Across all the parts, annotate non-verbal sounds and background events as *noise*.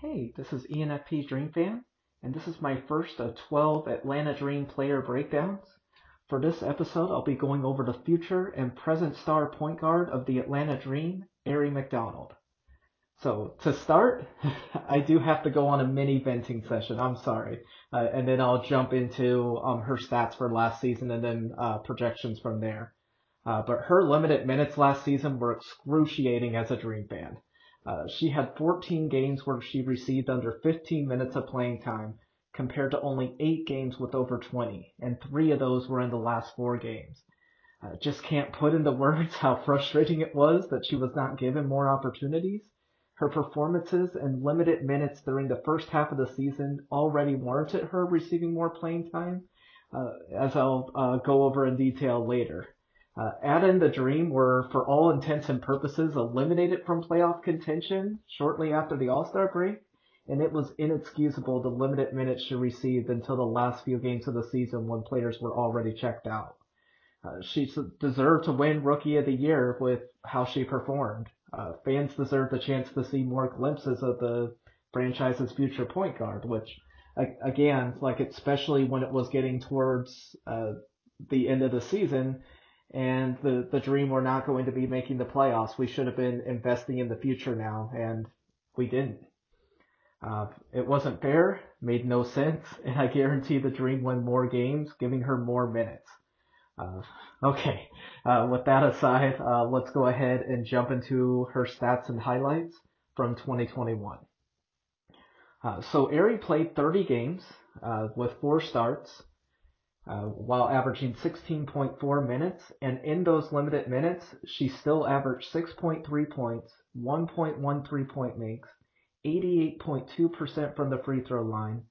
Hey, this is ENFP Dream Fan, and this is my first of 12 Atlanta Dream player breakdowns. For this episode, I'll be going over the future and present star point guard of the Atlanta Dream, Aari McDonald. So, to start, *laughs* I do have to go on a mini venting session, I'm sorry, uh, and then I'll jump into um, her stats for last season and then uh, projections from there. Uh, but her limited minutes last season were excruciating as a Dream fan. Uh, she had 14 games where she received under 15 minutes of playing time compared to only 8 games with over 20, and 3 of those were in the last 4 games. Uh, just can't put into words how frustrating it was that she was not given more opportunities. Her performances and limited minutes during the first half of the season already warranted her receiving more playing time, uh, as I'll uh, go over in detail later. Uh, and the Dream were, for all intents and purposes, eliminated from playoff contention shortly after the All-Star break, and it was inexcusable the limited minutes she received until the last few games of the season when players were already checked out. Uh, she deserved to win Rookie of the Year with how she performed. Uh, fans deserve the chance to see more glimpses of the franchise's future point guard, which, again, like especially when it was getting towards uh, the end of the season, and the the dream we're not going to be making the playoffs. We should have been investing in the future now, and we didn't. Uh, it wasn't fair, made no sense, *laughs* and I guarantee the dream won more games, giving her more minutes. Uh, okay, uh, with that aside, uh, let's go ahead and jump into her stats and highlights from 2021. Uh, so Aari played 30 games uh, with four starts, uh, while averaging 16.4 minutes. And in those limited minutes, she still averaged 6.3 points, 1.13 point makes, 88.2% from the free throw line,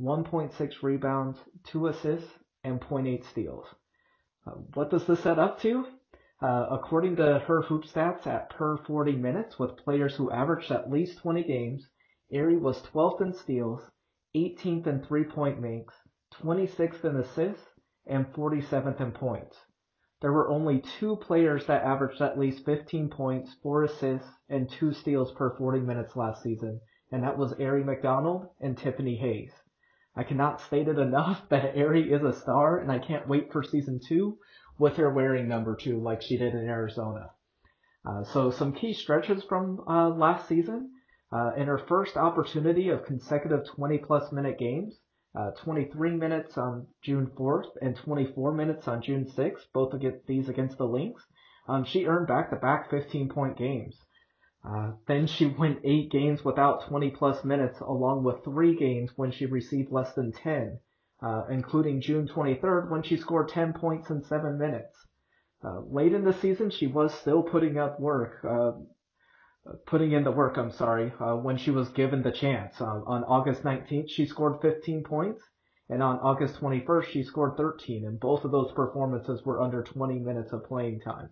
1.6 rebounds, 2 assists, and 0.8 steals. Uh, what does this set up to? Uh, according to her hoop stats at per 40 minutes with players who averaged at least 20 games, Aari was 12th in steals, 18th in three point makes, 26th in assists, and 47th in points. There were only two players that averaged at least 15 points, 4 assists, and 2 steals per 40 minutes last season, and that was Aari McDonald and Tiffany Hayes. I cannot state it enough *laughs* that Aari is a star, and I can't wait for season 2 with her wearing number 2 like she did in Arizona. Uh, so some key stretches from uh, last season. Uh, in her first opportunity of consecutive 20 plus minute games, uh, 23 minutes on June 4th and 24 minutes on June 6th, both against these against the Lynx. Um, she earned back-to-back 15-point games. Uh, then she went eight games without 20 plus minutes, along with three games when she received less than 10, uh, including June 23rd when she scored 10 points in seven minutes. Uh, late in the season, she was still putting up work, uh, putting in the work, I'm sorry, uh, when she was given the chance. Uh, on August 19th, she scored 15 points, and on August 21st, she scored 13, and both of those performances were under 20 minutes of playing time.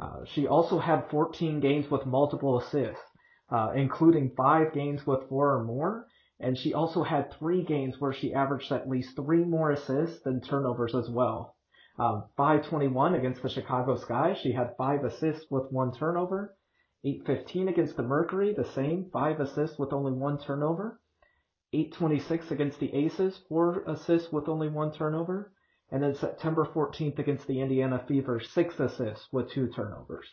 Uh, she also had 14 games with multiple assists, uh, including five games with four or more, and she also had three games where she averaged at least three more assists than turnovers as well. Um, 521 against the Chicago Sky, she had five assists with one turnover, 815 against the Mercury, the same, five assists with only one turnover. 826 against the Aces, four assists with only one turnover. And then September 14th against the Indiana Fever, six assists with two turnovers.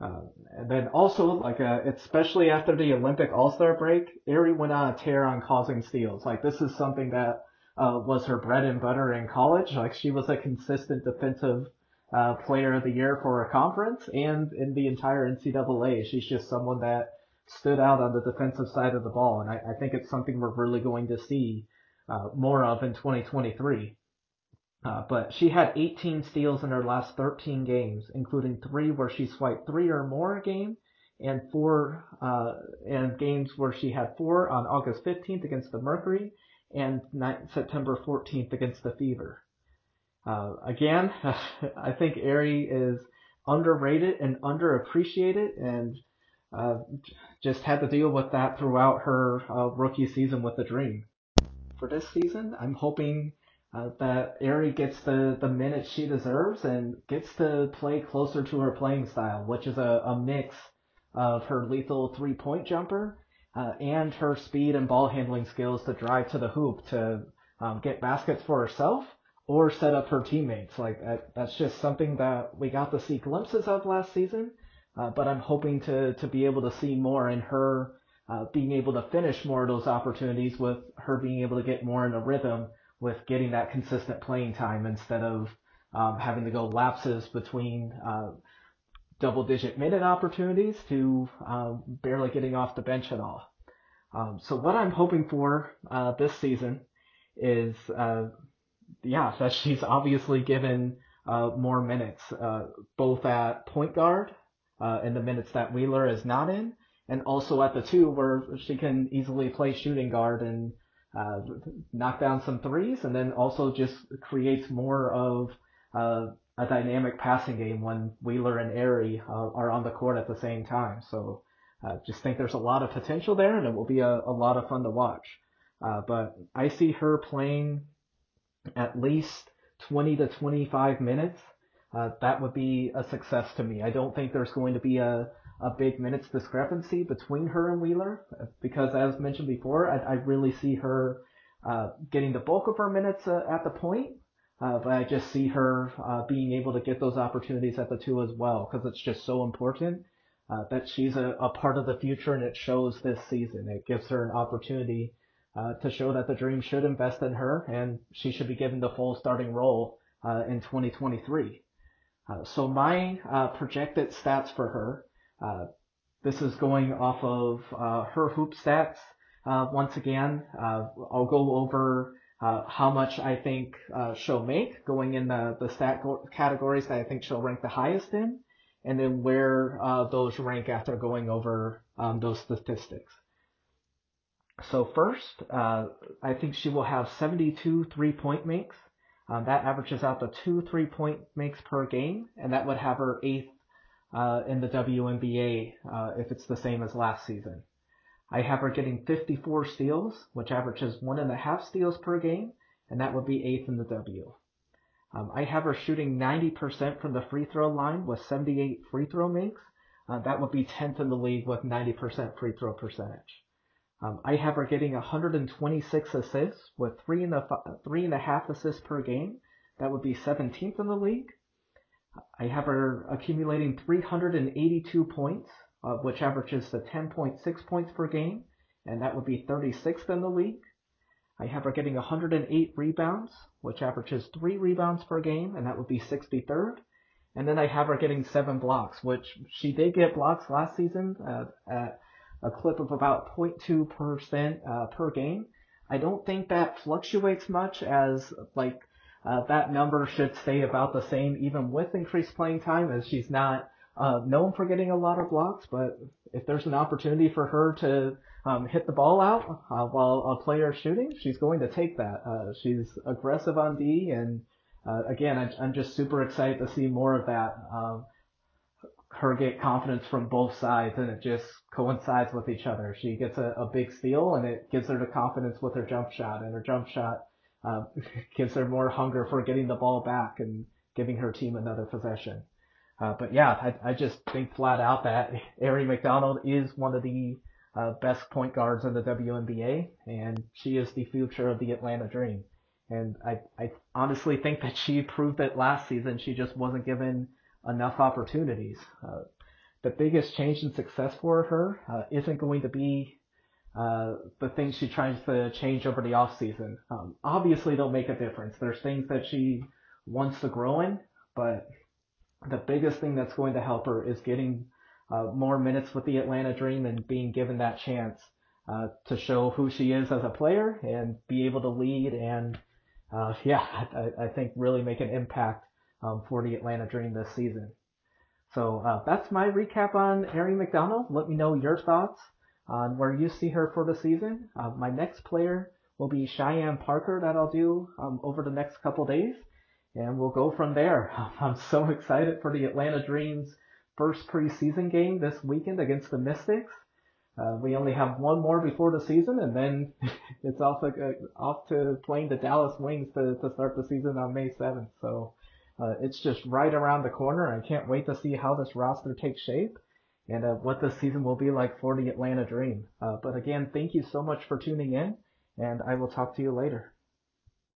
Uh, and then also, like, uh, especially after the Olympic All-Star break, Aari went on a tear on causing steals. Like, this is something that uh, was her bread and butter in college. Like, she was a consistent defensive uh, player of the year for a conference and in the entire NCAA. She's just someone that stood out on the defensive side of the ball, and I, I think it's something we're really going to see uh, more of in 2023. Uh, but she had 18 steals in her last 13 games, including three where she swiped three or more a game, and four uh, and games where she had four on August 15th against the Mercury and September 14th against the Fever. Uh, again, *laughs* I think Aari is underrated and underappreciated, and uh, just had to deal with that throughout her uh, rookie season with the Dream. For this season, I'm hoping uh, that Aari gets the, the minutes she deserves and gets to play closer to her playing style, which is a, a mix of her lethal three point jumper uh, and her speed and ball handling skills to drive to the hoop to um, get baskets for herself or set up her teammates. Like that, that's just something that we got to see glimpses of last season. Uh, but I'm hoping to to be able to see more in her uh, being able to finish more of those opportunities with her being able to get more in a rhythm with getting that consistent playing time instead of um, having to go lapses between uh, double digit minute opportunities to um, barely getting off the bench at all. Um, so what I'm hoping for uh, this season is, uh, yeah, that *laughs* she's obviously given uh, more minutes, uh, both at point guard uh, in the minutes that Wheeler is not in, and also at the two where she can easily play shooting guard and uh, knock down some threes, and then also just creates more of uh, a dynamic passing game when Wheeler and Aari uh, are on the court at the same time. So uh, just think there's a lot of potential there, and it will be a, a lot of fun to watch. Uh, but I see her playing at least 20 to 25 minutes. Uh, that would be a success to me. I don't think there's going to be a a big minutes discrepancy between her and Wheeler because, as mentioned before, I, I really see her uh, getting the bulk of her minutes uh, at the point, uh, but I just see her uh, being able to get those opportunities at the two as well because it's just so important uh, that she's a, a, part of the future and it shows this season. It gives her an opportunity uh, to show that the Dream should invest in her and she should be given the full starting role in 2023. so my projected stats for her uh, this is going off of uh, her hoop stats. Uh, once again, uh, I'll go over uh, how much I think uh, she'll make going in the, the stat categories that I think she'll rank the highest in, and then where those rank after going over um, those statistics. So first, I think she will have 72 three-point makes. Um, that averages out to two three-point makes per game, and that would have her eighth uh, in the WNBA uh, if it's the same as last season. I have her getting 54 steals, which averages one and a half steals per game, and that would be eighth in the W. Um, I have her shooting 90% from the free throw line with 78 free throw makes. Uh, that would be 10th in the league with 90% free throw percentage. Um, I have her getting 126 assists with three and a three and a half assists per game. That would be 17th in the league. I have her accumulating 382 points, uh, which averages to 10.6 points per game, and that would be 36th in the league. I have her getting 108 rebounds, which averages 3 rebounds per game, and that would be 63rd. And then I have her getting 7 blocks, which she did get blocks last season uh, at a clip of about 0.2% uh, per game. I don't think that fluctuates much as like uh, that number should stay about the same even with increased playing time as she's not uh, known for getting a lot of blocks, but if there's an opportunity for her to um, hit the ball out uh, while a player is shooting, she's going to take that. Uh, she's aggressive on D, and uh, again, I, am just super excited to see more of that. Um, her get confidence from both sides, and it just coincides with each other. She gets a, a big steal, and it gives her the confidence with her jump shot, and her jump shot uh, *laughs* gives her more hunger for getting the ball back and giving her team another possession. Uh, but yeah, I, I just think flat out that *laughs* Aari McDonald is one of the uh, best point guards in the WNBA, and she is the future of the Atlanta Dream. And I, I honestly think that she proved it last season. She just wasn't given enough opportunities. Uh, the biggest change in success for her uh, isn't going to be uh, the things she tries to change over the off season. Um, obviously, they'll make a difference. There's things that she wants to grow in, but the biggest thing that's going to help her is getting uh, more minutes with the Atlanta Dream and being given that chance uh, to show who she is as a player and be able to lead and, uh, yeah, I, I, think really make an impact um, for the Atlanta Dream this season. So uh, that's my recap on Aari McDonald. Let me know your thoughts on where you see her for the season. Uh, my next player will be Cheyenne Parker that I'll do um, over the next couple days, and we'll go from there. *laughs* I'm so excited for the Atlanta Dreams first preseason game this weekend against the Mystics. Uh, we only have one more before the season, and then *laughs* it's off, uh, off to playing the Dallas Wings to, to start the season on May 7th. So uh, it's just right around the corner. I can't wait to see how this roster takes shape and uh, what this season will be like for the Atlanta Dream. Uh, but again, thank you so much for tuning in, and I will talk to you later.